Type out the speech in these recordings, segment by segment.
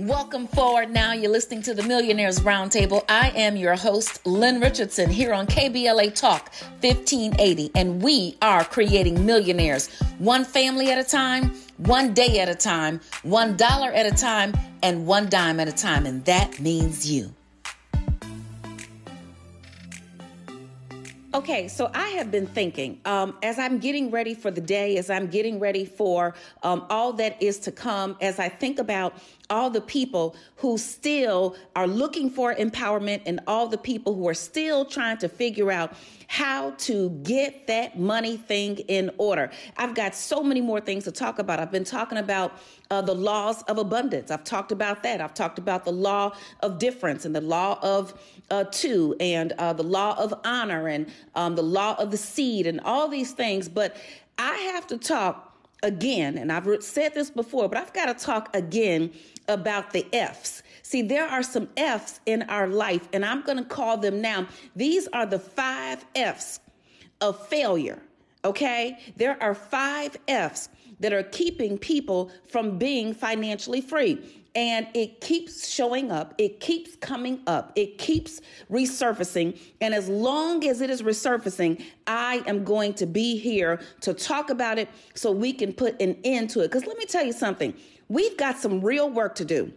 Welcome forward now. You're listening to the Millionaires Roundtable. I am your host, Lynn Richardson, here on KBLA Talk 1580, and we are creating millionaires one family at a time, one day at a time, one dollar at a time, and one dime at a time. And that means you. Okay, so I have been thinking um, as I'm getting ready for the day, as I'm getting ready for um, all that is to come, as I think about all the people who still are looking for empowerment and all the people who are still trying to figure out how to get that money thing in order. I've got so many more things to talk about. I've been talking about uh, the laws of abundance. I've talked about that. I've talked about the law of difference and the law of uh, two and uh, the law of honor and um, the law of the seed and all these things. But I have to talk again, and I've said this before, but I've got to talk again about the F's. See, there are some F's in our life, and I'm going to call them now. These are the five F's of failure, okay? There are five F's that are keeping people from being financially free. And it keeps showing up, it keeps coming up, it keeps resurfacing. And as long as it is resurfacing, I am going to be here to talk about it so we can put an end to it. Because let me tell you something, we've got some real work to do.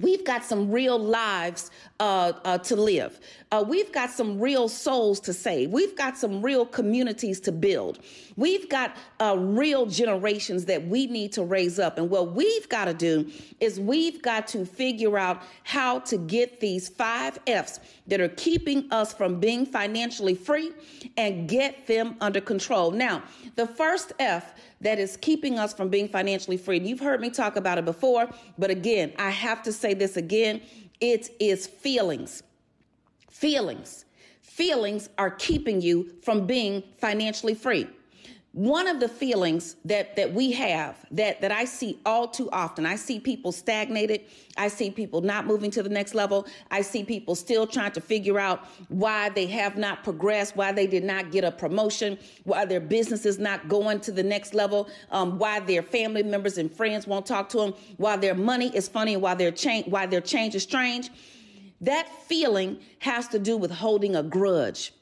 We've got some real lives uh, uh, to live. Uh, we've got some real souls to save. We've got some real communities to build. We've got uh, real generations that we need to raise up. And what we've got to do is we've got to figure out how to get these five F's that are keeping us from being financially free and get them under control. Now, the first F that is keeping us from being financially free. and You've heard me talk about it before, but again, I have to say this again it is feelings. Feelings. Feelings are keeping you from being financially free one of the feelings that that we have that that I see all too often I see people stagnated I see people not moving to the next level I see people still trying to figure out why they have not progressed why they did not get a promotion why their business is not going to the next level um, why their family members and friends won't talk to them why their money is funny why their change why their change is strange. That feeling has to do with holding a grudge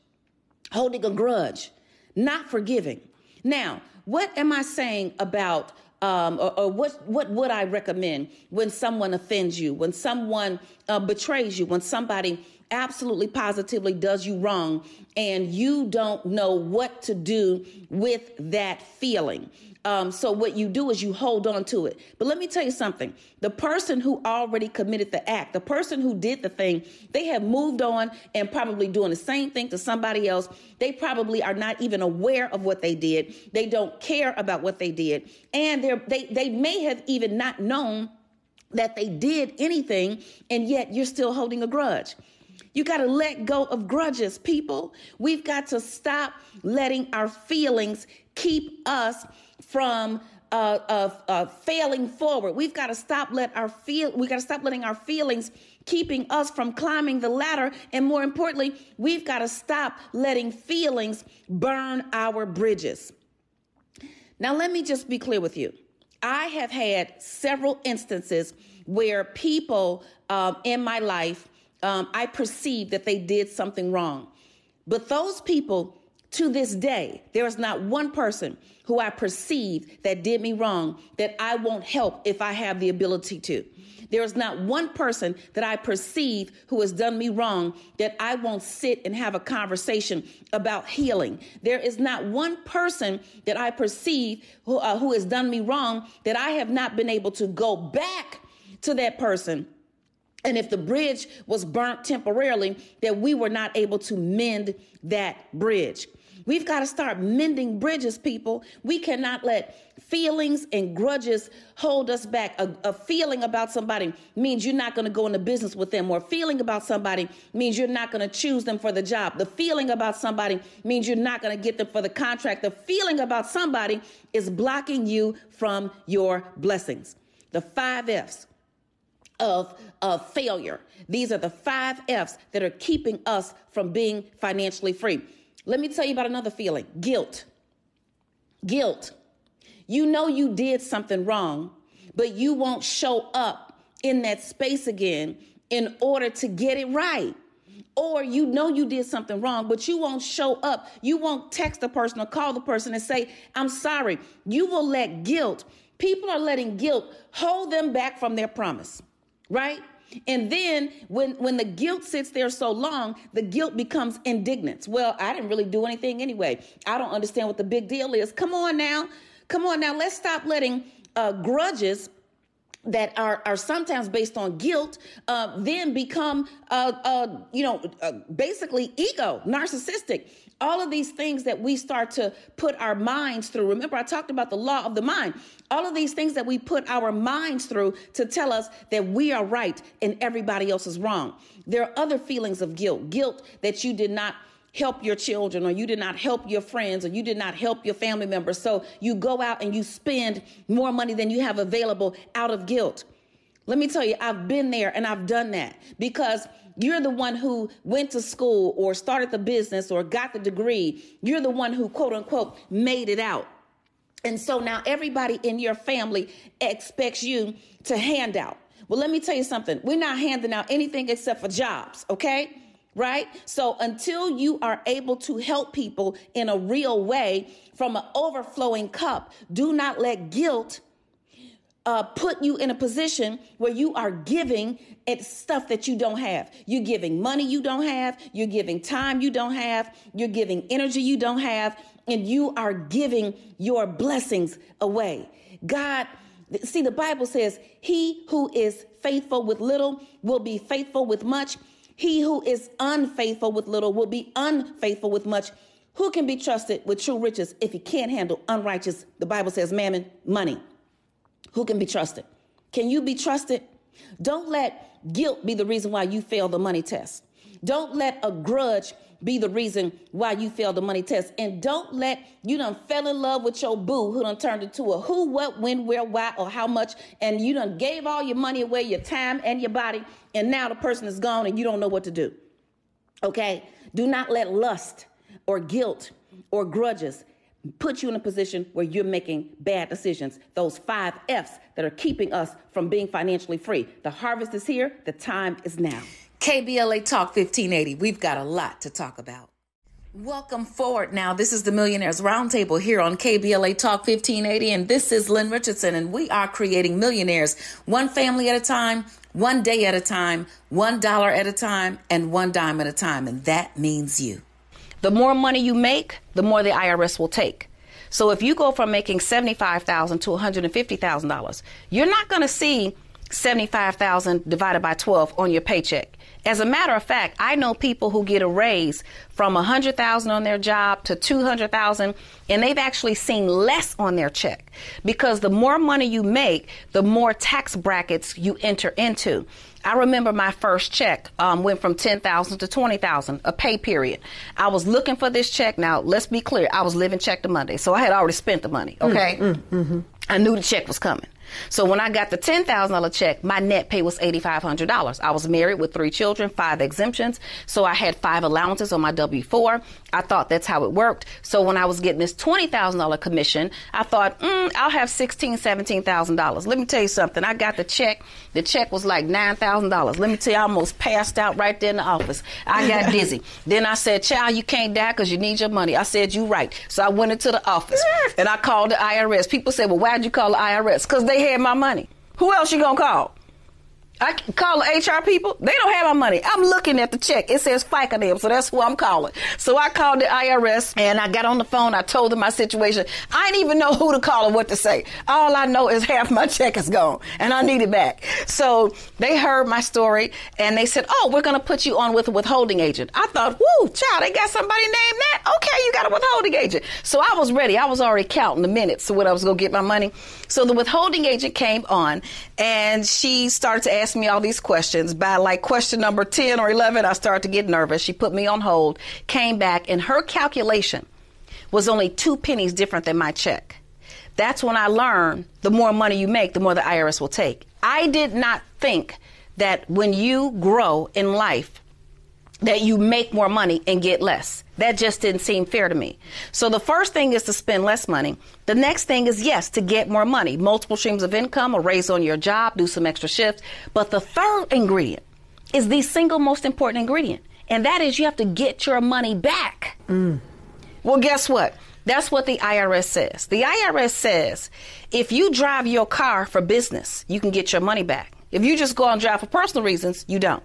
holding a grudge not forgiving now, what am I saying about um, or, or, what what would I recommend when someone offends you, when someone uh, betrays you, when somebody absolutely positively does you wrong and you don't know what to do with that feeling? Um, so what you do is you hold on to it. But let me tell you something. The person who already committed the act, the person who did the thing, they have moved on and probably doing the same thing to somebody else. They probably are not even aware of what they did. They don't care about what they did. And they they they may have even not known that they did anything, and yet you're still holding a grudge. You got to let go of grudges, people. We've got to stop letting our feelings keep us from uh, uh, uh, failing forward. We've got to stop let our feel. We got to stop letting our feelings keeping us from climbing the ladder, and more importantly, we've got to stop letting feelings burn our bridges. Now, let me just be clear with you. I have had several instances where people um, in my life, um, I perceived that they did something wrong. But those people to this day, there is not one person who I perceive that did me wrong that I won't help if I have the ability to. There is not one person that I perceive who has done me wrong that I won't sit and have a conversation about healing. There is not one person that I perceive who, uh, who has done me wrong that I have not been able to go back to that person and if the bridge was burnt temporarily, that we were not able to mend that bridge. We've got to start mending bridges, people. We cannot let feelings and grudges hold us back. A, a feeling about somebody means you're not going to go into business with them, or feeling about somebody means you're not going to choose them for the job. The feeling about somebody means you're not going to get them for the contract. The feeling about somebody is blocking you from your blessings. The five F's of, of failure. These are the five F's that are keeping us from being financially free. Let me tell you about another feeling guilt. Guilt. You know you did something wrong, but you won't show up in that space again in order to get it right. Or you know you did something wrong, but you won't show up. You won't text the person or call the person and say, I'm sorry. You will let guilt, people are letting guilt hold them back from their promise, right? And then when when the guilt sits there so long, the guilt becomes indignance. Well, I didn't really do anything anyway. I don't understand what the big deal is. Come on now. Come on now. Let's stop letting uh, grudges that are, are sometimes based on guilt, uh, then become, uh, uh, you know, uh, basically ego, narcissistic. All of these things that we start to put our minds through. Remember, I talked about the law of the mind. All of these things that we put our minds through to tell us that we are right and everybody else is wrong. There are other feelings of guilt, guilt that you did not help your children or you did not help your friends or you did not help your family members. So you go out and you spend more money than you have available out of guilt. Let me tell you, I've been there and I've done that because you're the one who went to school or started the business or got the degree. You're the one who, quote unquote, made it out. And so now everybody in your family expects you to hand out. Well, let me tell you something. We're not handing out anything except for jobs, okay? right? So until you are able to help people in a real way from an overflowing cup, do not let guilt uh, put you in a position where you are giving it stuff that you don't have. You're giving money you don't have. You're giving time you don't have. You're giving energy you don't have. And you are giving your blessings away. God, see, the Bible says, He who is faithful with little will be faithful with much. He who is unfaithful with little will be unfaithful with much. Who can be trusted with true riches if he can't handle unrighteous, the Bible says, mammon, money? Who can be trusted? Can you be trusted? Don't let guilt be the reason why you fail the money test. Don't let a grudge be the reason why you failed the money test. And don't let you done fell in love with your boo who done turned into a who, what, when, where, why, or how much, and you done gave all your money away, your time and your body, and now the person is gone and you don't know what to do. Okay? Do not let lust or guilt or grudges put you in a position where you're making bad decisions. Those five F's that are keeping us from being financially free. The harvest is here, the time is now. KBLA Talk 1580. We've got a lot to talk about. Welcome forward now. This is the Millionaires Roundtable here on KBLA Talk 1580, and this is Lynn Richardson, and we are creating millionaires one family at a time, one day at a time, one dollar at a time, and one dime at a time, and that means you. The more money you make, the more the IRS will take. So if you go from making 75,000 to $150,000, you're not going to see 75,000 divided by 12 on your paycheck. As a matter of fact, I know people who get a raise from 100,000 on their job to 200,000 and they've actually seen less on their check because the more money you make, the more tax brackets you enter into. I remember my first check um, went from 10,000 to 20,000, a pay period. I was looking for this check. Now, let's be clear. I was living check to Monday. So I had already spent the money. Okay. Mm, mm, mm-hmm. I knew the check was coming. So when I got the $10,000 check, my net pay was $8,500. I was married with three children, five exemptions. So I had five allowances on my W 4. I thought that's how it worked. So when I was getting this $20,000 commission, I thought, mm, I'll have $16,000, $17,000. Let me tell you something. I got the check. The check was like $9,000. Let me tell you, I almost passed out right there in the office. I got dizzy. then I said, child, you can't die because you need your money. I said, you right. So I went into the office and I called the IRS. People said, well, why'd you call the IRS? Because they had my money. Who else you gonna call? I call the HR people. They don't have my money. I'm looking at the check. It says FICA name, so that's who I'm calling. So I called the IRS and I got on the phone. I told them my situation. I didn't even know who to call or what to say. All I know is half my check is gone and I need it back. So they heard my story and they said, "Oh, we're going to put you on with a withholding agent." I thought, "Whoo, child, they got somebody named that. Okay, you got a withholding agent." So I was ready. I was already counting the minutes to when I was going to get my money. So the withholding agent came on and she started to ask me all these questions. By like question number 10 or 11, I started to get nervous. She put me on hold, came back, and her calculation was only two pennies different than my check. That's when I learned the more money you make, the more the IRS will take. I did not think that when you grow in life, that you make more money and get less. That just didn't seem fair to me. So the first thing is to spend less money. The next thing is, yes, to get more money, multiple streams of income, a raise on your job, do some extra shifts. But the third ingredient is the single most important ingredient, and that is you have to get your money back. Mm. Well, guess what? That's what the IRS says. The IRS says if you drive your car for business, you can get your money back. If you just go and drive for personal reasons, you don't.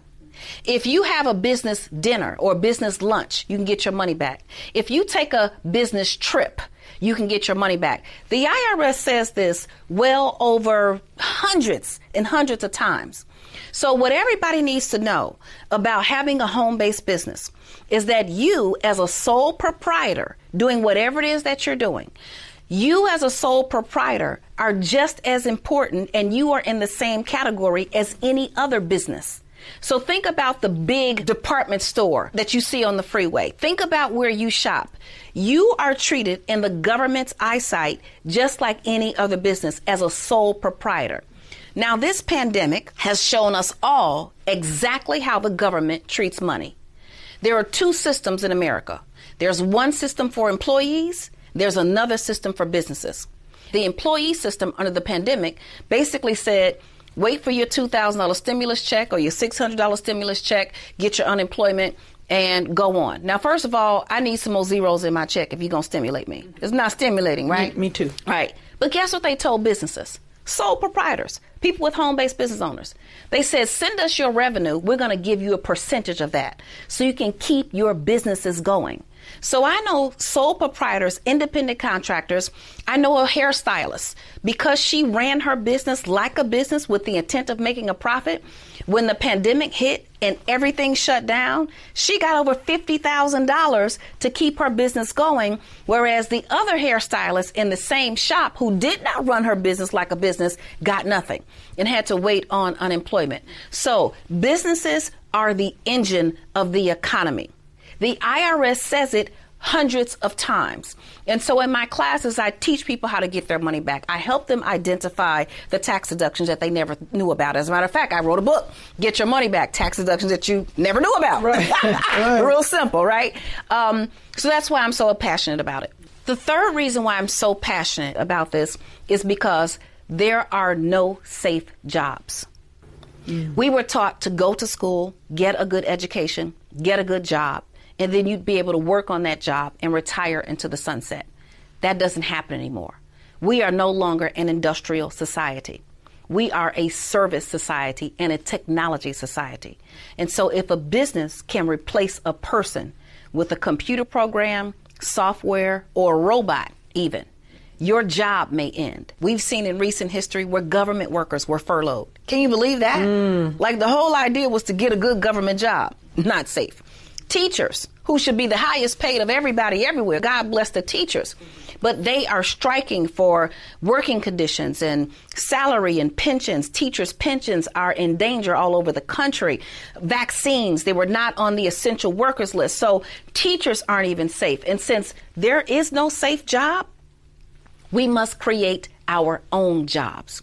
If you have a business dinner or business lunch, you can get your money back. If you take a business trip, you can get your money back. The IRS says this well over hundreds and hundreds of times. So, what everybody needs to know about having a home based business is that you, as a sole proprietor, doing whatever it is that you're doing, you as a sole proprietor are just as important and you are in the same category as any other business. So think about the big department store that you see on the freeway. Think about where you shop. You are treated in the government's eyesight just like any other business as a sole proprietor. Now, this pandemic has shown us all exactly how the government treats money. There are two systems in America there's one system for employees, there's another system for businesses. The employee system under the pandemic basically said, wait for your $2,000 stimulus check or your $600 stimulus check, get your unemployment, and go on. Now, first of all, I need some more zeros in my check if you're going to stimulate me. It's not stimulating, right? Me, me too. Right. But guess what they told businesses? Sole proprietors, people with home based business owners. They said, send us your revenue. We're going to give you a percentage of that so you can keep your businesses going. So I know sole proprietors, independent contractors. I know a hairstylist because she ran her business like a business with the intent of making a profit. When the pandemic hit and everything shut down, she got over $50,000 to keep her business going. Whereas the other hairstylist in the same shop who did not run her business like a business got nothing and had to wait on unemployment. So businesses are the engine of the economy. The IRS says it hundreds of times. And so in my classes, I teach people how to get their money back. I help them identify the tax deductions that they never knew about. As a matter of fact, I wrote a book, Get Your Money Back, tax deductions that you never knew about. Right. right. Real simple, right? Um, so that's why I'm so passionate about it. The third reason why I'm so passionate about this is because there are no safe jobs. Mm. We were taught to go to school, get a good education, get a good job, and then you'd be able to work on that job and retire into the sunset. That doesn't happen anymore. We are no longer an industrial society. We are a service society and a technology society. And so if a business can replace a person with a computer program, software, or a robot, even, your job may end. We've seen in recent history where government workers were furloughed. Can you believe that? Mm. Like the whole idea was to get a good government job. Not safe. Teachers, who should be the highest paid of everybody everywhere. God bless the teachers. But they are striking for working conditions and salary and pensions. Teachers' pensions are in danger all over the country. Vaccines, they were not on the essential workers list. So teachers aren't even safe. And since there is no safe job, we must create our own jobs.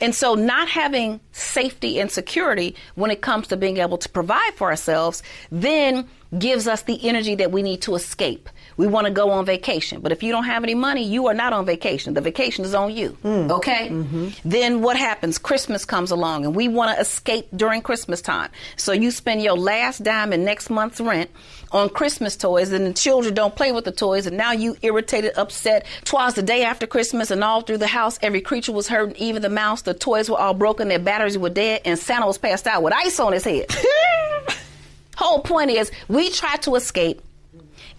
And so, not having safety and security when it comes to being able to provide for ourselves, then gives us the energy that we need to escape. We want to go on vacation, but if you don't have any money, you are not on vacation. The vacation is on you. Mm. Okay? Mm-hmm. Then what happens? Christmas comes along and we want to escape during Christmas time. So you spend your last dime in next month's rent on Christmas toys and the children don't play with the toys and now you irritated, upset. Twas the day after Christmas and all through the house every creature was hurting, even the mouse. The toys were all broken, their batteries were dead, and Santa was passed out with ice on his head. Whole point is we try to escape,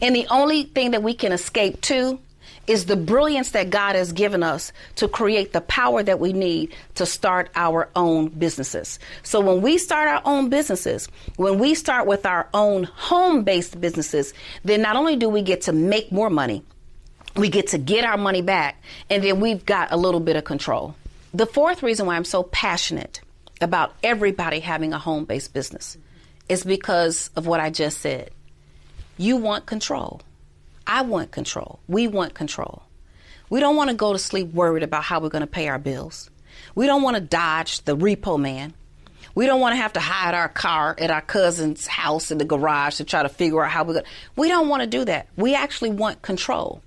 and the only thing that we can escape to is the brilliance that God has given us to create the power that we need to start our own businesses. So when we start our own businesses, when we start with our own home based businesses, then not only do we get to make more money, we get to get our money back, and then we've got a little bit of control. The fourth reason why I'm so passionate about everybody having a home based business is because of what I just said. You want control. I want control. We want control. We don't want to go to sleep worried about how we're going to pay our bills. We don't want to dodge the repo man. We don't want to have to hide our car at our cousin's house in the garage to try to figure out how we're going to. We don't want to do that. We actually want control.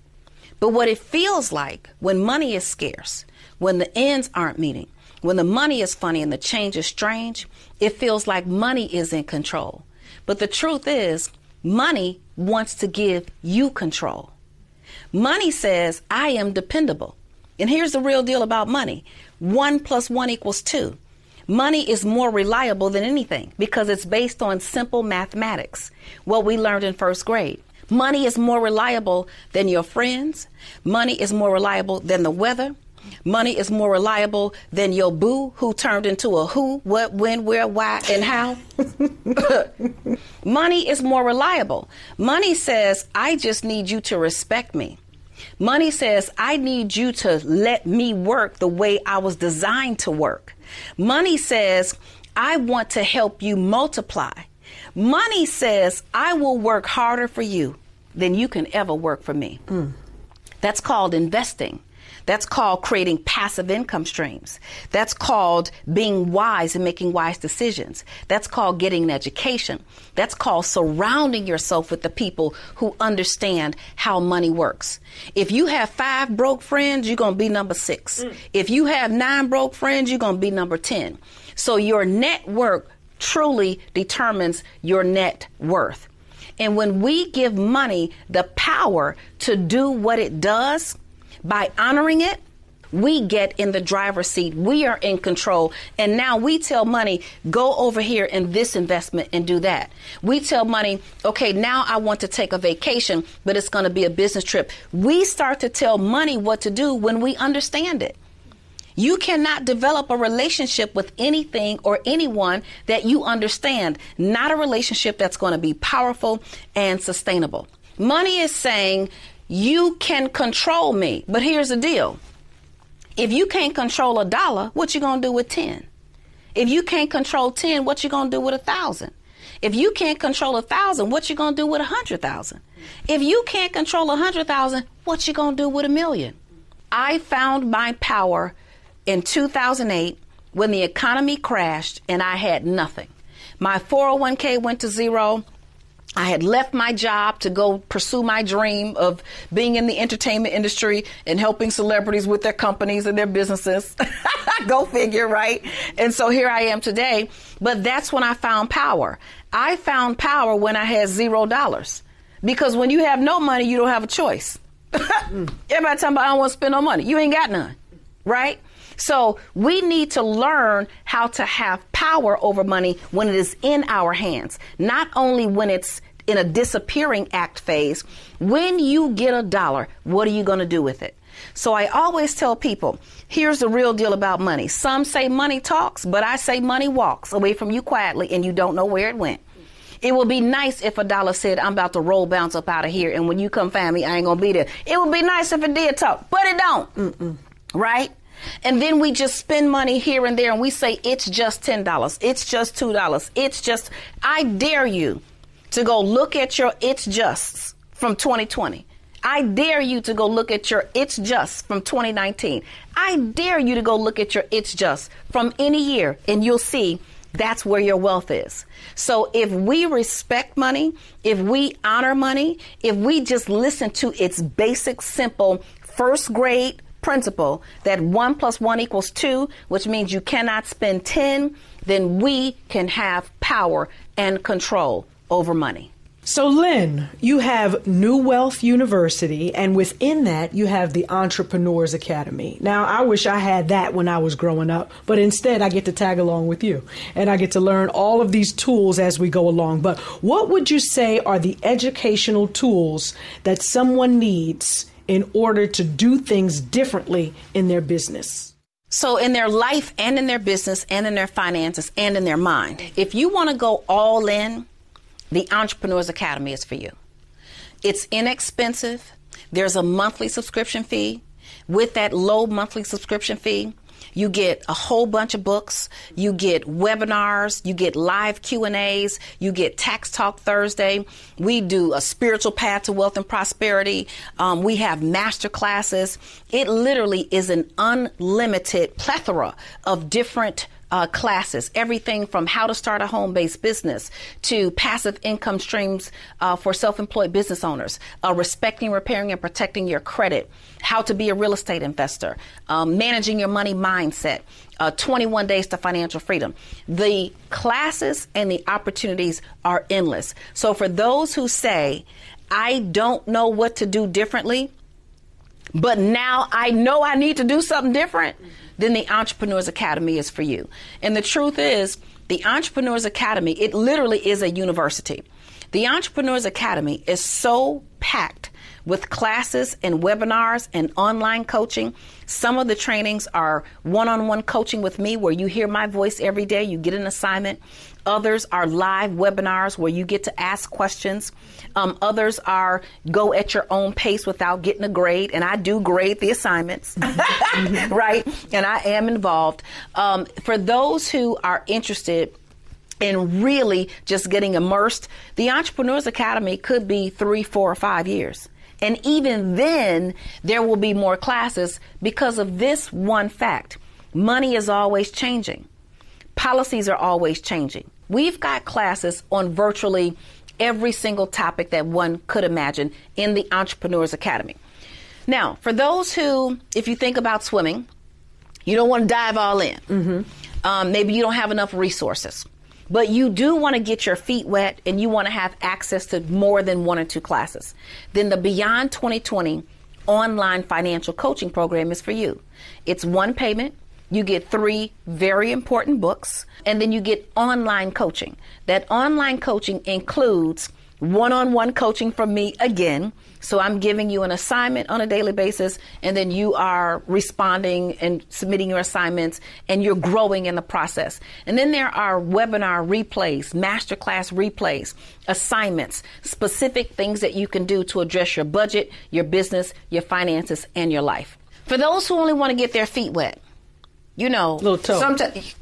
But what it feels like when money is scarce, when the ends aren't meeting, when the money is funny and the change is strange, it feels like money is in control. But the truth is, money wants to give you control. Money says, I am dependable. And here's the real deal about money one plus one equals two. Money is more reliable than anything because it's based on simple mathematics, what we learned in first grade. Money is more reliable than your friends. Money is more reliable than the weather. Money is more reliable than your boo who turned into a who, what, when, where, why, and how. Money is more reliable. Money says, I just need you to respect me. Money says, I need you to let me work the way I was designed to work. Money says, I want to help you multiply. Money says, I will work harder for you than you can ever work for me. Mm. That's called investing. That's called creating passive income streams. That's called being wise and making wise decisions. That's called getting an education. That's called surrounding yourself with the people who understand how money works. If you have five broke friends, you're going to be number six. Mm. If you have nine broke friends, you're going to be number 10. So your network truly determines your net worth. And when we give money the power to do what it does, by honoring it, we get in the driver's seat. We are in control. And now we tell money, go over here in this investment and do that. We tell money, okay, now I want to take a vacation, but it's going to be a business trip. We start to tell money what to do when we understand it. You cannot develop a relationship with anything or anyone that you understand, not a relationship that's going to be powerful and sustainable. Money is saying, you can control me. But here's the deal. If you can't control a dollar, what you going to do with 10? If you can't control 10, what you going to do with a thousand? If you can't control a thousand, what you going to do with a hundred thousand? If you can't control a hundred thousand, what you going to do with a million? I found my power in 2008 when the economy crashed and I had nothing. My 401k went to zero. I had left my job to go pursue my dream of being in the entertainment industry and helping celebrities with their companies and their businesses. go figure, right? And so here I am today. But that's when I found power. I found power when I had zero dollars. Because when you have no money, you don't have a choice. Everybody talking about I don't want to spend no money. You ain't got none, right? So we need to learn how to have power over money when it is in our hands, not only when it's in a disappearing act phase. When you get a dollar, what are you going to do with it? So I always tell people, here's the real deal about money. Some say money talks, but I say money walks away from you quietly and you don't know where it went. It would be nice if a dollar said, I'm about to roll bounce up out of here, and when you come find me, I ain't gonna be there. It would be nice if it did talk, but it don't. Mm-mm. Right? And then we just spend money here and there and we say it's just $10. It's just $2. It's just, I dare you to go look at your it's justs from 2020. I dare you to go look at your it's just from 2019. I dare you to go look at your it's just from any year and you'll see that's where your wealth is. So if we respect money, if we honor money, if we just listen to its basic, simple first grade principle that one plus one equals two, which means you cannot spend 10, then we can have power and control over money. So, Lynn, you have New Wealth University, and within that, you have the Entrepreneurs Academy. Now, I wish I had that when I was growing up, but instead, I get to tag along with you and I get to learn all of these tools as we go along. But what would you say are the educational tools that someone needs in order to do things differently in their business? So, in their life and in their business and in their finances and in their mind, if you want to go all in, the Entrepreneurs Academy is for you. It's inexpensive. There's a monthly subscription fee. With that low monthly subscription fee, you get a whole bunch of books. You get webinars. You get live Q and A's. You get Tax Talk Thursday. We do a spiritual path to wealth and prosperity. Um, we have master classes. It literally is an unlimited plethora of different uh, classes, everything from how to start a home based business to passive income streams uh, for self employed business owners, uh, respecting, repairing, and protecting your credit, how to be a real estate investor, um, managing your money mindset. Uh, 21 days to financial freedom. The classes and the opportunities are endless. So, for those who say, I don't know what to do differently, but now I know I need to do something different, then the Entrepreneurs Academy is for you. And the truth is, the Entrepreneurs Academy, it literally is a university. The Entrepreneurs Academy is so packed with classes and webinars and online coaching. Some of the trainings are one on one coaching with me where you hear my voice every day, you get an assignment. Others are live webinars where you get to ask questions. Um, others are go at your own pace without getting a grade, and I do grade the assignments, right? And I am involved. Um, for those who are interested, in really just getting immersed, the Entrepreneurs Academy could be three, four, or five years. And even then, there will be more classes because of this one fact. Money is always changing. Policies are always changing. We've got classes on virtually every single topic that one could imagine in the Entrepreneurs Academy. Now, for those who, if you think about swimming, you don't want to dive all in. Mm-hmm. Um, maybe you don't have enough resources but you do want to get your feet wet and you want to have access to more than one or two classes, then the Beyond 2020 online financial coaching program is for you. It's one payment. You get three very important books, and then you get online coaching. That online coaching includes one on one coaching from me again. So I'm giving you an assignment on a daily basis, and then you are responding and submitting your assignments, and you're growing in the process. And then there are webinar replays, masterclass replays, assignments, specific things that you can do to address your budget, your business, your finances, and your life. For those who only want to get their feet wet, you know, sometimes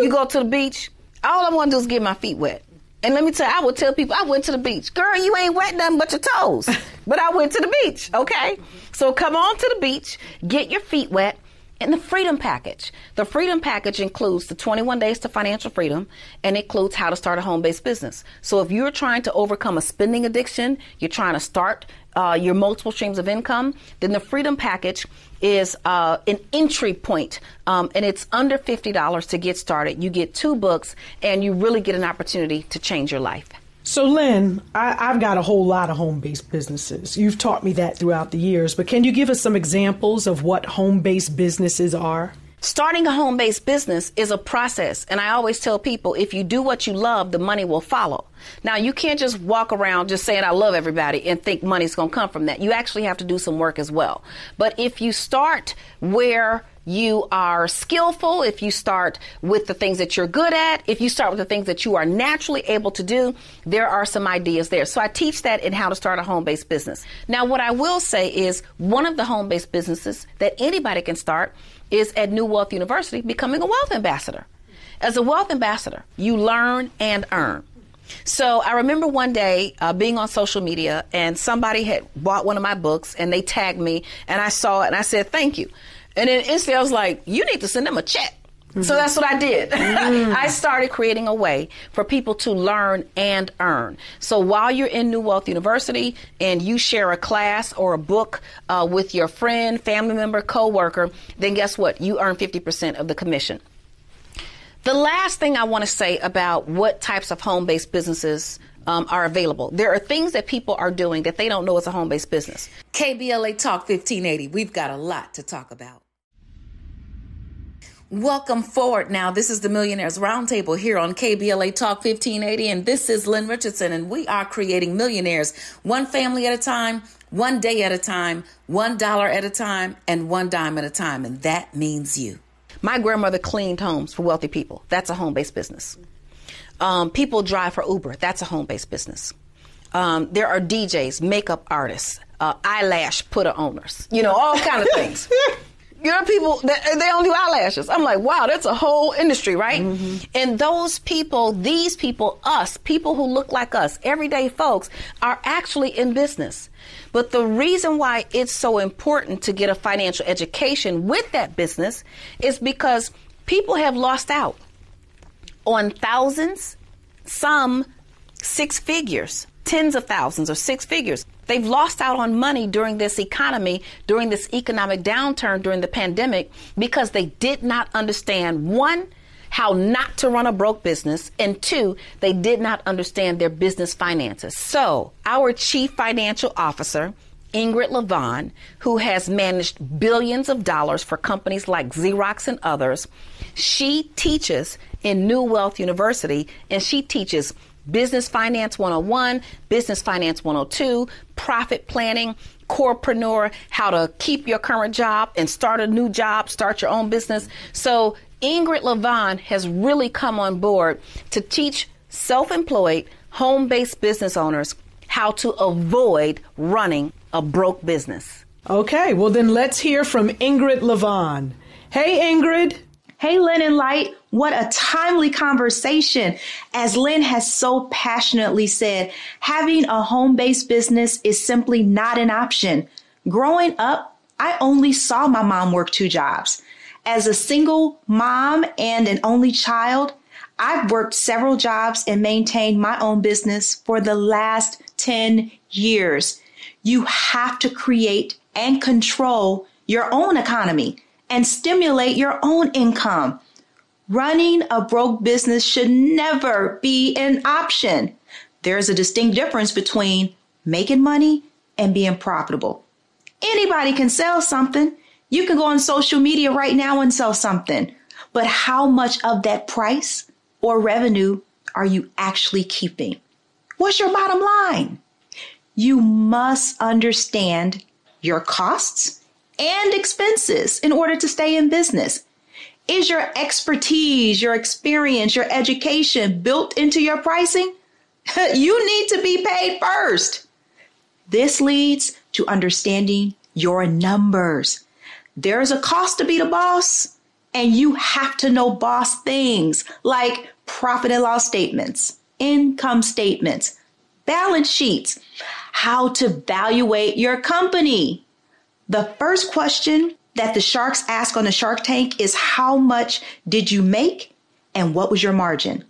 you go to the beach. All I want to do is get my feet wet. And let me tell you, I would tell people I went to the beach. Girl, you ain't wet nothing but your toes. but I went to the beach, okay? So come on to the beach, get your feet wet. And the freedom package. The freedom package includes the 21 days to financial freedom and includes how to start a home based business. So if you're trying to overcome a spending addiction, you're trying to start uh, your multiple streams of income, then the freedom package is uh, an entry point, um, and it's under $50 to get started. You get two books, and you really get an opportunity to change your life. So, Lynn, I, have got a whole lot of home based businesses. You've taught me that throughout the years, but can you give us some examples of what home based businesses are? Starting a home based business is a process, and I always tell people if you do what you love, the money will follow. Now, you can't just walk around just saying, I love everybody and think money's going to come from that. You actually have to do some work as well. But if you start where you are skillful, if you start with the things that you're good at, if you start with the things that you are naturally able to do, there are some ideas there. So I teach that in how to start a home based business. Now, what I will say is one of the home based businesses that anybody can start is at New Wealth University becoming a wealth ambassador. As a wealth ambassador, you learn and earn. So I remember one day uh, being on social media and somebody had bought one of my books and they tagged me and I saw it and I said, thank you. And then instantly I was like, you need to send them a check. So that's what I did. Mm-hmm. I started creating a way for people to learn and earn. So while you're in New Wealth University and you share a class or a book uh, with your friend, family member, coworker, then guess what? You earn 50% of the commission. The last thing I want to say about what types of home based businesses um, are available. There are things that people are doing that they don't know is a home based business. KBLA Talk 1580. We've got a lot to talk about. Welcome forward now. This is the Millionaires Roundtable here on KBLA Talk 1580, and this is Lynn Richardson, and we are creating millionaires one family at a time, one day at a time, one dollar at a time, and one dime at a time, and that means you. My grandmother cleaned homes for wealthy people. That's a home based business. Um, people drive for Uber. That's a home based business. Um, there are DJs, makeup artists, uh, eyelash putter owners, you know, all kind of things. You know, people that they don't do eyelashes. I'm like, wow, that's a whole industry, right? Mm-hmm. And those people, these people, us, people who look like us, everyday folks, are actually in business. But the reason why it's so important to get a financial education with that business is because People have lost out on thousands, some six figures, tens of thousands or six figures. They've lost out on money during this economy, during this economic downturn, during the pandemic, because they did not understand one, how not to run a broke business, and two, they did not understand their business finances. So, our chief financial officer, Ingrid Levon, who has managed billions of dollars for companies like Xerox and others, she teaches in New Wealth University and she teaches Business Finance 101, Business Finance 102, Profit Planning, Corepreneur, how to keep your current job and start a new job, start your own business. So Ingrid Levon has really come on board to teach self employed, home based business owners how to avoid running a broke business. Okay, well, then let's hear from Ingrid Levon. Hey, Ingrid. Hey, Lynn and Light. What a timely conversation. As Lynn has so passionately said, having a home based business is simply not an option. Growing up, I only saw my mom work two jobs. As a single mom and an only child, I've worked several jobs and maintained my own business for the last 10 years. You have to create and control your own economy and stimulate your own income. Running a broke business should never be an option. There's a distinct difference between making money and being profitable. Anybody can sell something. You can go on social media right now and sell something. But how much of that price or revenue are you actually keeping? What's your bottom line? You must understand your costs and expenses in order to stay in business. Is your expertise, your experience, your education built into your pricing? you need to be paid first. This leads to understanding your numbers. There's a cost to be the boss, and you have to know boss things like profit and loss statements, income statements, balance sheets, how to evaluate your company. The first question that the sharks ask on the Shark Tank is how much did you make and what was your margin?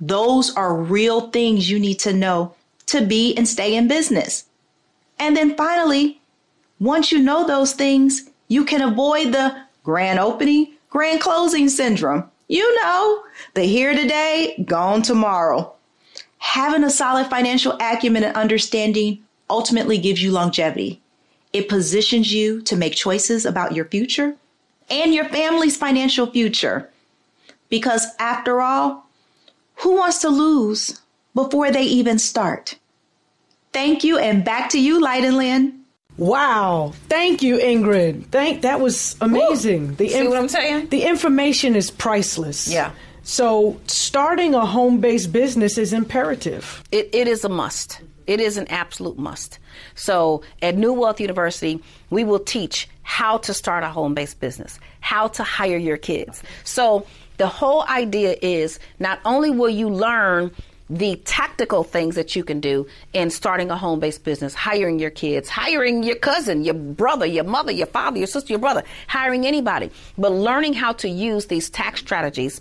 Those are real things you need to know to be and stay in business. And then finally, once you know those things, you can avoid the grand opening, grand closing syndrome. You know, the here today, gone tomorrow. Having a solid financial acumen and understanding ultimately gives you longevity. It positions you to make choices about your future and your family's financial future. Because after all, who wants to lose before they even start? Thank you, and back to you, Light and Lynn. Wow! Thank you, Ingrid. Thank that was amazing. The See what I'm saying? The information is priceless. Yeah. So starting a home-based business is imperative. It, it is a must. It is an absolute must. So at New Wealth University, we will teach how to start a home based business, how to hire your kids. So the whole idea is not only will you learn the tactical things that you can do in starting a home based business, hiring your kids, hiring your cousin, your brother, your mother, your father, your sister, your brother, hiring anybody, but learning how to use these tax strategies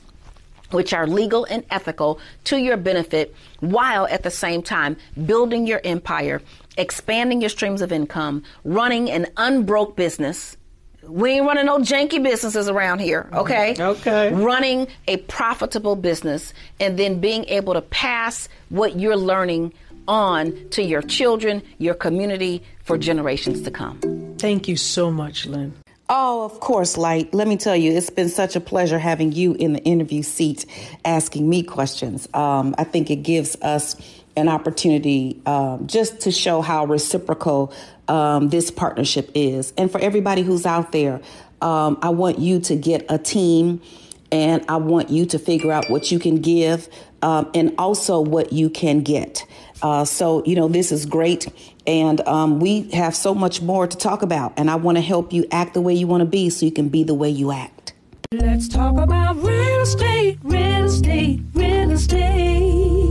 which are legal and ethical to your benefit while at the same time building your empire, expanding your streams of income, running an unbroke business. We ain't running no janky businesses around here, mm-hmm. okay? Okay. Running a profitable business and then being able to pass what you're learning on to your children, your community for generations to come. Thank you so much, Lynn. Oh, of course, Light. Let me tell you, it's been such a pleasure having you in the interview seat asking me questions. Um, I think it gives us an opportunity um, just to show how reciprocal um, this partnership is. And for everybody who's out there, um, I want you to get a team and I want you to figure out what you can give um, and also what you can get. Uh, so, you know, this is great. And um, we have so much more to talk about. And I want to help you act the way you want to be so you can be the way you act. Let's talk about real estate, real estate, real estate.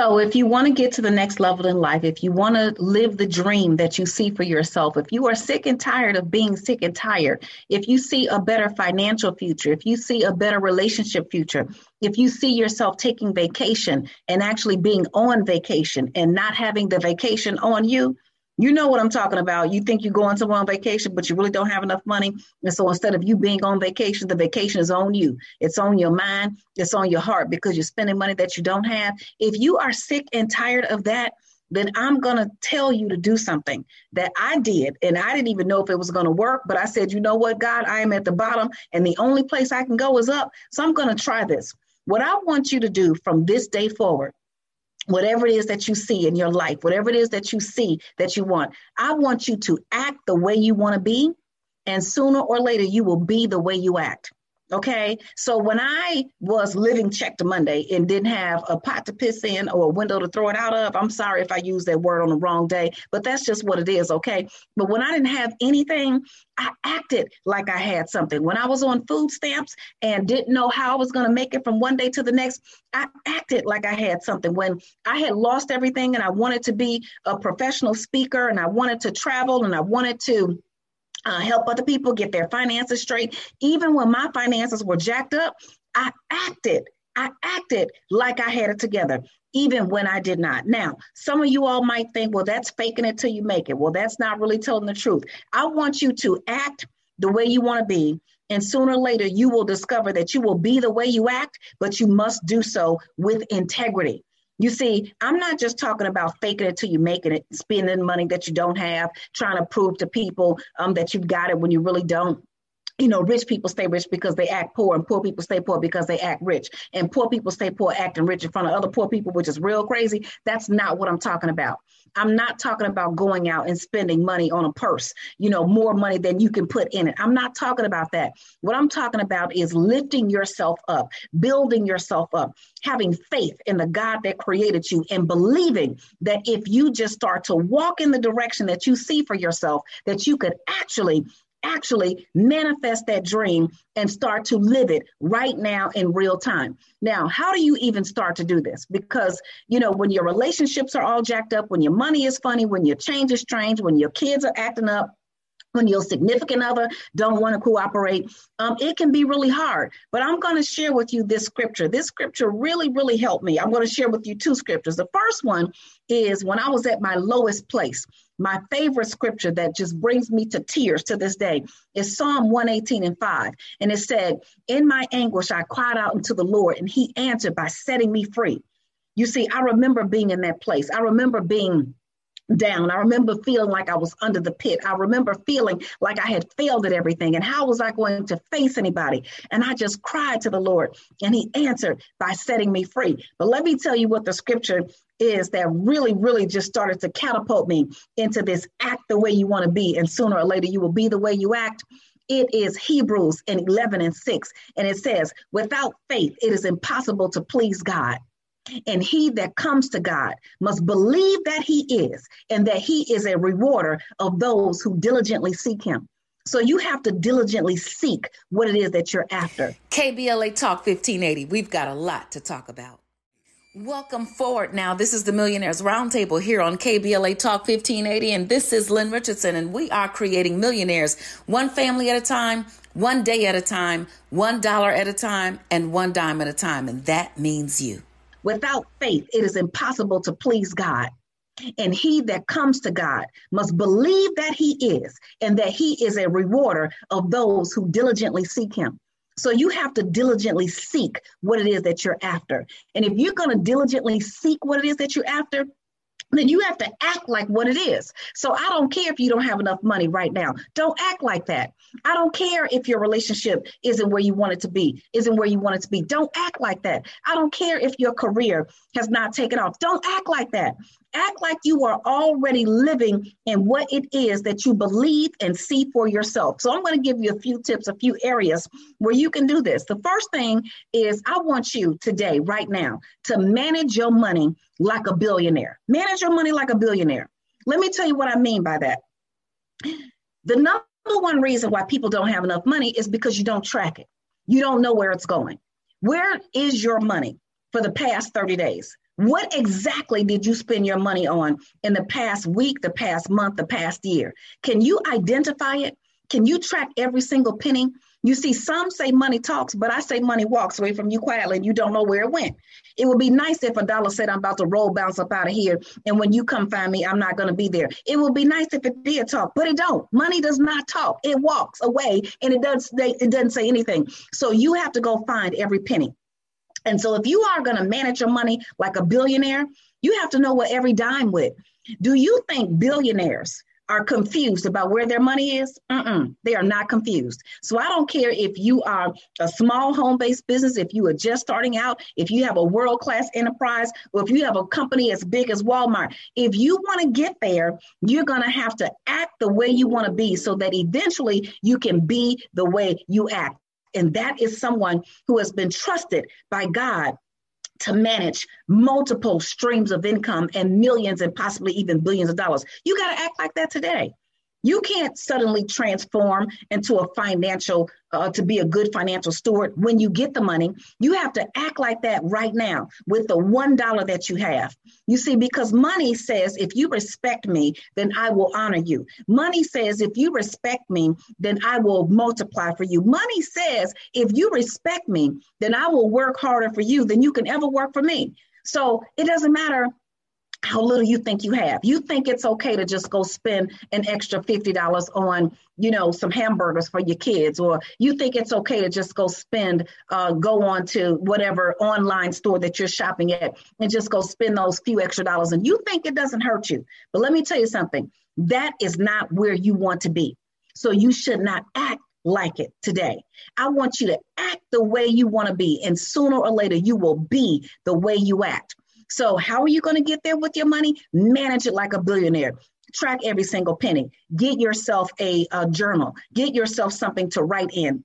So, if you want to get to the next level in life, if you want to live the dream that you see for yourself, if you are sick and tired of being sick and tired, if you see a better financial future, if you see a better relationship future, if you see yourself taking vacation and actually being on vacation and not having the vacation on you, you know what I'm talking about. You think you're going somewhere on vacation, but you really don't have enough money. And so instead of you being on vacation, the vacation is on you. It's on your mind, it's on your heart because you're spending money that you don't have. If you are sick and tired of that, then I'm going to tell you to do something that I did. And I didn't even know if it was going to work, but I said, you know what, God, I am at the bottom and the only place I can go is up. So I'm going to try this. What I want you to do from this day forward whatever it is that you see in your life, whatever it is that you see that you want, I want you to act the way you want to be. And sooner or later, you will be the way you act. Okay. So when I was living check to Monday and didn't have a pot to piss in or a window to throw it out of, I'm sorry if I used that word on the wrong day, but that's just what it is. Okay. But when I didn't have anything, I acted like I had something. When I was on food stamps and didn't know how I was going to make it from one day to the next, I acted like I had something. When I had lost everything and I wanted to be a professional speaker and I wanted to travel and I wanted to uh, help other people get their finances straight. Even when my finances were jacked up, I acted. I acted like I had it together, even when I did not. Now, some of you all might think, well, that's faking it till you make it. Well, that's not really telling the truth. I want you to act the way you want to be. And sooner or later, you will discover that you will be the way you act, but you must do so with integrity. You see, I'm not just talking about faking it till you making it, spending money that you don't have, trying to prove to people um, that you've got it when you really don't you know, rich people stay rich because they act poor, and poor people stay poor because they act rich. And poor people stay poor acting rich in front of other poor people, which is real crazy. That's not what I'm talking about. I'm not talking about going out and spending money on a purse, you know, more money than you can put in it. I'm not talking about that. What I'm talking about is lifting yourself up, building yourself up, having faith in the God that created you, and believing that if you just start to walk in the direction that you see for yourself, that you could actually actually manifest that dream and start to live it right now in real time. Now, how do you even start to do this? Because, you know, when your relationships are all jacked up, when your money is funny, when your change is strange, when your kids are acting up, when your significant other don't want to cooperate um, it can be really hard. But i'm going to share with you this scripture. This scripture really really helped me. I'm going to share with you two scriptures. The first one is when i was at my lowest place my favorite scripture that just brings me to tears to this day is Psalm 118 and 5. And it said, In my anguish, I cried out unto the Lord, and he answered by setting me free. You see, I remember being in that place. I remember being down. I remember feeling like I was under the pit. I remember feeling like I had failed at everything. And how was I going to face anybody? And I just cried to the Lord, and He answered by setting me free. But let me tell you what the scripture is that really, really just started to catapult me into this act the way you want to be. And sooner or later, you will be the way you act. It is Hebrews in 11 and 6. And it says, without faith, it is impossible to please God. And he that comes to God must believe that he is, and that he is a rewarder of those who diligently seek him. So you have to diligently seek what it is that you're after. KBLA Talk 1580. We've got a lot to talk about. Welcome forward now. This is the Millionaires Roundtable here on KBLA Talk 1580, and this is Lynn Richardson, and we are creating millionaires one family at a time, one day at a time, one dollar at a time, and one dime at a time, and that means you. Without faith, it is impossible to please God. And he that comes to God must believe that he is, and that he is a rewarder of those who diligently seek him. So you have to diligently seek what it is that you're after. And if you're going to diligently seek what it is that you're after, then you have to act like what it is. So I don't care if you don't have enough money right now. Don't act like that. I don't care if your relationship isn't where you want it to be, isn't where you want it to be. Don't act like that. I don't care if your career has not taken off. Don't act like that. Act like you are already living in what it is that you believe and see for yourself. So I'm going to give you a few tips, a few areas where you can do this. The first thing is I want you today, right now, to manage your money like a billionaire. Manage your money like a billionaire. Let me tell you what I mean by that. The number one reason why people don't have enough money is because you don't track it. You don't know where it's going. Where is your money for the past 30 days? What exactly did you spend your money on in the past week, the past month, the past year? Can you identify it? Can you track every single penny? You see, some say money talks, but I say money walks away from you quietly and you don't know where it went. It would be nice if a dollar said, I'm about to roll bounce up out of here. And when you come find me, I'm not going to be there. It would be nice if it did talk, but it don't. Money does not talk. It walks away and it does it doesn't say anything. So you have to go find every penny. And so if you are going to manage your money like a billionaire, you have to know what every dime with. Do you think billionaires are confused about where their money is? Mm-mm, they are not confused. So I don't care if you are a small home based business, if you are just starting out, if you have a world class enterprise, or if you have a company as big as Walmart. If you want to get there, you're going to have to act the way you want to be so that eventually you can be the way you act. And that is someone who has been trusted by God to manage multiple streams of income and millions and possibly even billions of dollars. You got to act like that today. You can't suddenly transform into a financial, uh, to be a good financial steward when you get the money. You have to act like that right now with the $1 that you have. You see, because money says, if you respect me, then I will honor you. Money says, if you respect me, then I will multiply for you. Money says, if you respect me, then I will work harder for you than you can ever work for me. So it doesn't matter how little you think you have. You think it's okay to just go spend an extra $50 on, you know, some hamburgers for your kids, or you think it's okay to just go spend, uh, go on to whatever online store that you're shopping at and just go spend those few extra dollars. And you think it doesn't hurt you. But let me tell you something that is not where you want to be. So you should not act like it today. I want you to act the way you want to be, and sooner or later, you will be the way you act. So, how are you going to get there with your money? Manage it like a billionaire. Track every single penny. Get yourself a, a journal. Get yourself something to write in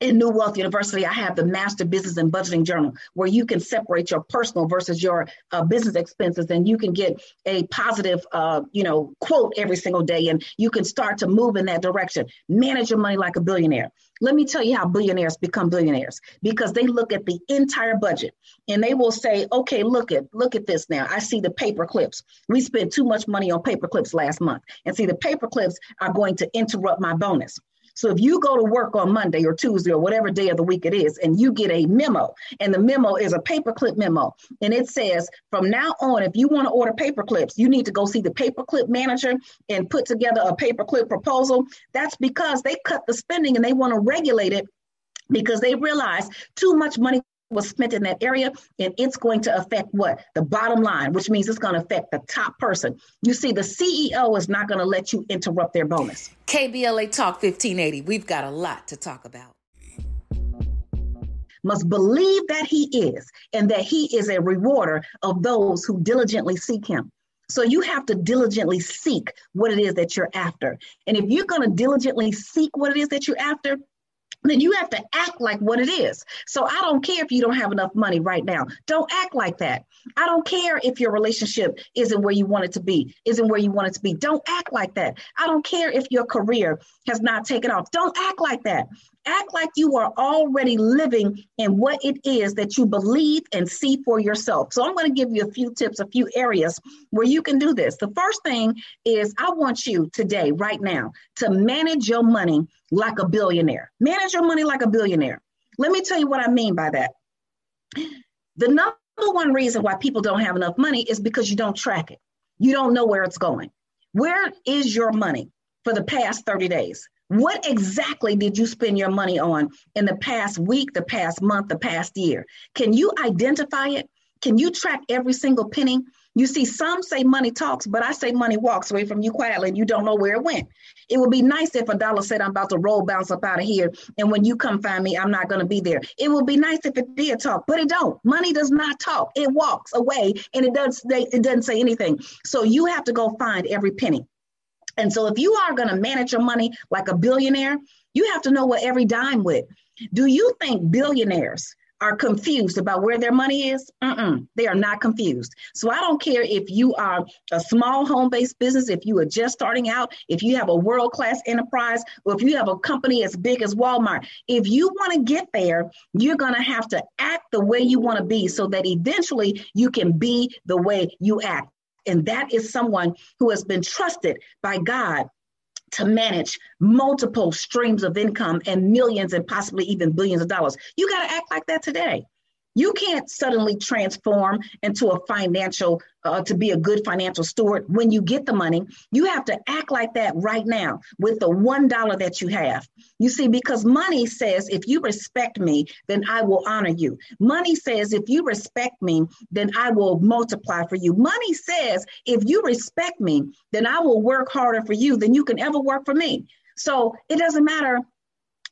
in New Wealth University, I have the Master Business and Budgeting Journal where you can separate your personal versus your uh, business expenses, and you can get a positive, uh, you know, quote every single day, and you can start to move in that direction. Manage your money like a billionaire. Let me tell you how billionaires become billionaires because they look at the entire budget and they will say, "Okay, look at look at this now. I see the paper clips. We spent too much money on paper clips last month, and see the paper clips are going to interrupt my bonus." So if you go to work on Monday or Tuesday or whatever day of the week it is, and you get a memo, and the memo is a paperclip memo, and it says from now on, if you want to order paperclips, you need to go see the paperclip manager and put together a paperclip proposal. That's because they cut the spending and they want to regulate it because they realize too much money was spent in that area and it's going to affect what? The bottom line which means it's going to affect the top person. You see the ceo is not going to let you interrupt their bonus. Kbla talk 1580 we've got a lot to talk about. Must believe that he is and that he is a rewarder of those who diligently seek him. So you have to diligently seek what it is that you're after. And if you're going to diligently seek what it is that you're after then you have to act like what it is. So I don't care if you don't have enough money right now. Don't act like that. I don't care if your relationship isn't where you want it to be, isn't where you want it to be. Don't act like that. I don't care if your career has not taken off. Don't act like that. Act like you are already living in what it is that you believe and see for yourself. So I'm going to give you a few tips, a few areas where you can do this. The first thing is I want you today, right now, to manage your money like a billionaire. Manage your money like a billionaire. Let me tell you what I mean by that. The number one reason why people don't have enough money is because you don't track it. You don't know where it's going. Where is your money for the past 30 days? What exactly did you spend your money on in the past week, the past month, the past year? Can you identify it? Can you track every single penny? You see, some say money talks, but I say money walks away from you quietly and you don't know where it went. It would be nice if a dollar said, I'm about to roll bounce up out of here. And when you come find me, I'm not going to be there. It would be nice if it did talk, but it don't. Money does not talk. It walks away and it doesn't, it doesn't say anything. So you have to go find every penny. And so if you are going to manage your money like a billionaire, you have to know what every dime with. Do you think billionaires are confused about where their money is, Mm-mm, they are not confused. So I don't care if you are a small home based business, if you are just starting out, if you have a world class enterprise, or if you have a company as big as Walmart. If you want to get there, you're going to have to act the way you want to be so that eventually you can be the way you act. And that is someone who has been trusted by God to manage multiple streams of income and millions and possibly even billions of dollars. You got to act like that today. You can't suddenly transform into a financial, uh, to be a good financial steward when you get the money. You have to act like that right now with the $1 that you have. You see, because money says, if you respect me, then I will honor you. Money says, if you respect me, then I will multiply for you. Money says, if you respect me, then I will work harder for you than you can ever work for me. So it doesn't matter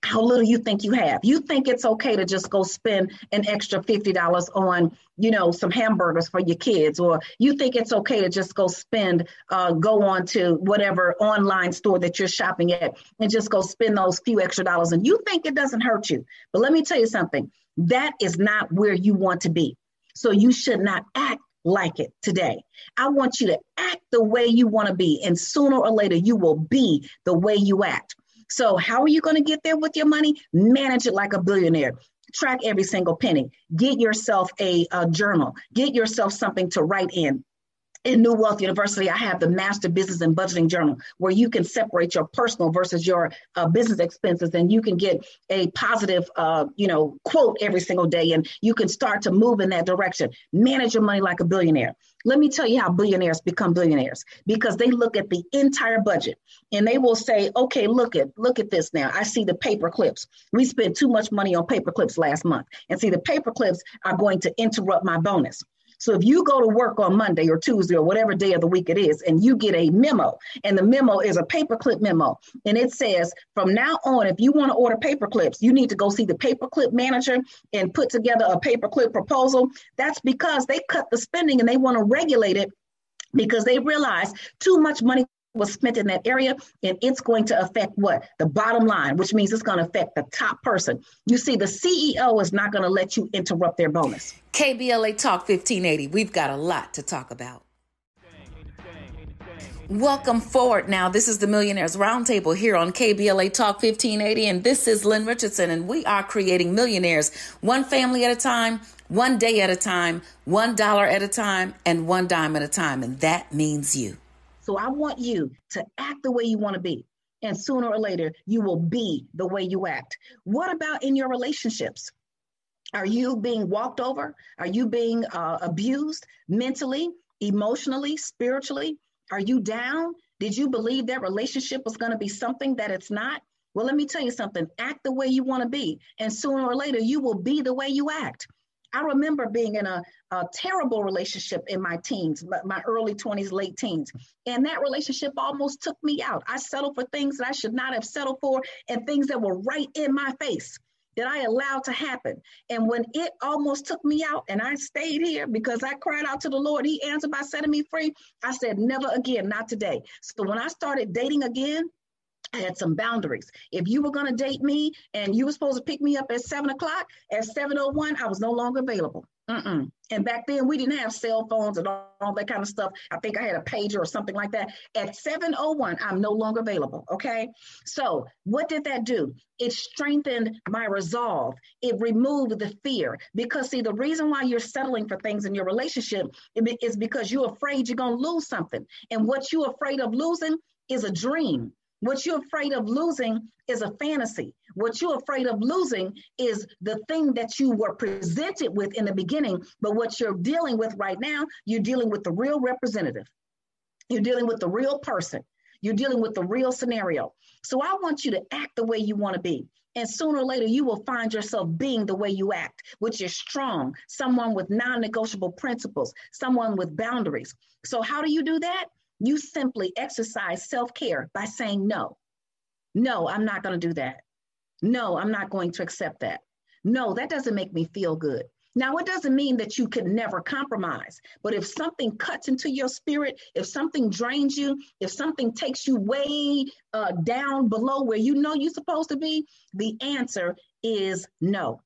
how little you think you have. You think it's okay to just go spend an extra $50 on, you know, some hamburgers for your kids, or you think it's okay to just go spend, uh, go on to whatever online store that you're shopping at and just go spend those few extra dollars. And you think it doesn't hurt you. But let me tell you something that is not where you want to be. So you should not act like it today. I want you to act the way you want to be. And sooner or later, you will be the way you act. So, how are you going to get there with your money? Manage it like a billionaire. Track every single penny. Get yourself a, a journal. Get yourself something to write in in New Wealth University, I have the Master Business and Budgeting Journal where you can separate your personal versus your uh, business expenses, and you can get a positive, uh, you know, quote every single day, and you can start to move in that direction. Manage your money like a billionaire. Let me tell you how billionaires become billionaires because they look at the entire budget and they will say, "Okay, look at look at this now. I see the paper clips. We spent too much money on paper clips last month, and see the paper clips are going to interrupt my bonus." So if you go to work on Monday or Tuesday or whatever day of the week it is, and you get a memo, and the memo is a paperclip memo, and it says from now on, if you want to order paper clips, you need to go see the paperclip manager and put together a paperclip proposal. That's because they cut the spending and they want to regulate it because they realize too much money was spent in that area and it's going to affect what the bottom line which means it's going to affect the top person you see the ceo is not going to let you interrupt their bonus kbla talk 1580 we've got a lot to talk about Welcome forward now. This is the Millionaires Roundtable here on KBLA Talk 1580, and this is Lynn Richardson, and we are creating millionaires one family at a time, one day at a time, one dollar at a time, and one dime at a time, and that means you. So I want you to act the way you want to be. And sooner or later, you will be the way you act. What about in your relationships? Are you being walked over? Are you being uh, abused mentally, emotionally, spiritually? Are you down? Did you believe that relationship was going to be something that it's not? Well, let me tell you something. Act the way you want to be. And sooner or later, you will be the way you act. I remember being in a, a terrible relationship in my teens, my early 20s, late teens. And that relationship almost took me out. I settled for things that I should not have settled for and things that were right in my face that I allowed to happen. And when it almost took me out and I stayed here because I cried out to the Lord, He answered by setting me free. I said, never again, not today. So when I started dating again, I had some boundaries. If you were going to date me and you were supposed to pick me up at seven o'clock, at 7.01, I was no longer available. Mm-mm. And back then we didn't have cell phones and all, all, that kind of stuff. I think I had a pager or something like that. At 7:01, I'm no longer available. Okay. So what did that do? It strengthened my resolve. It removed the fear because see the reason why you're settling for things in your relationship is because you're afraid you're gonna lose something, and what you're afraid of losing is a dream. What you're afraid of losing is a fantasy. What you're afraid of losing is the thing that you were presented with in the beginning. But what you're dealing with right now, you're dealing with the real representative. You're dealing with the real person. You're dealing with the real scenario. So I want you to act the way you want to be. And sooner or later, you will find yourself being the way you act, which is strong, someone with non negotiable principles, someone with boundaries. So, how do you do that? You simply exercise self care by saying no. No, I'm not going to do that. No, I'm not going to accept that. No, that doesn't make me feel good. Now, it doesn't mean that you can never compromise, but if something cuts into your spirit, if something drains you, if something takes you way uh, down below where you know you're supposed to be, the answer is no.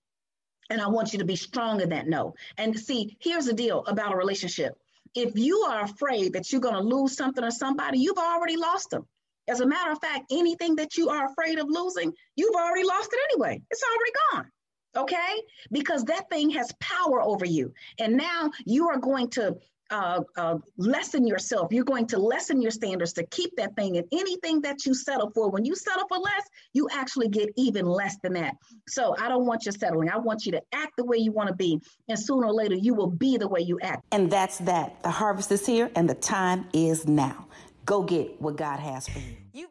And I want you to be strong in that no. And see, here's the deal about a relationship. If you are afraid that you're going to lose something or somebody, you've already lost them. As a matter of fact, anything that you are afraid of losing, you've already lost it anyway. It's already gone okay? Because that thing has power over you. And now you are going to uh, uh, lessen yourself. You're going to lessen your standards to keep that thing. And anything that you settle for, when you settle for less, you actually get even less than that. So I don't want you settling. I want you to act the way you want to be. And sooner or later, you will be the way you act. And that's that. The harvest is here and the time is now. Go get what God has for you. you-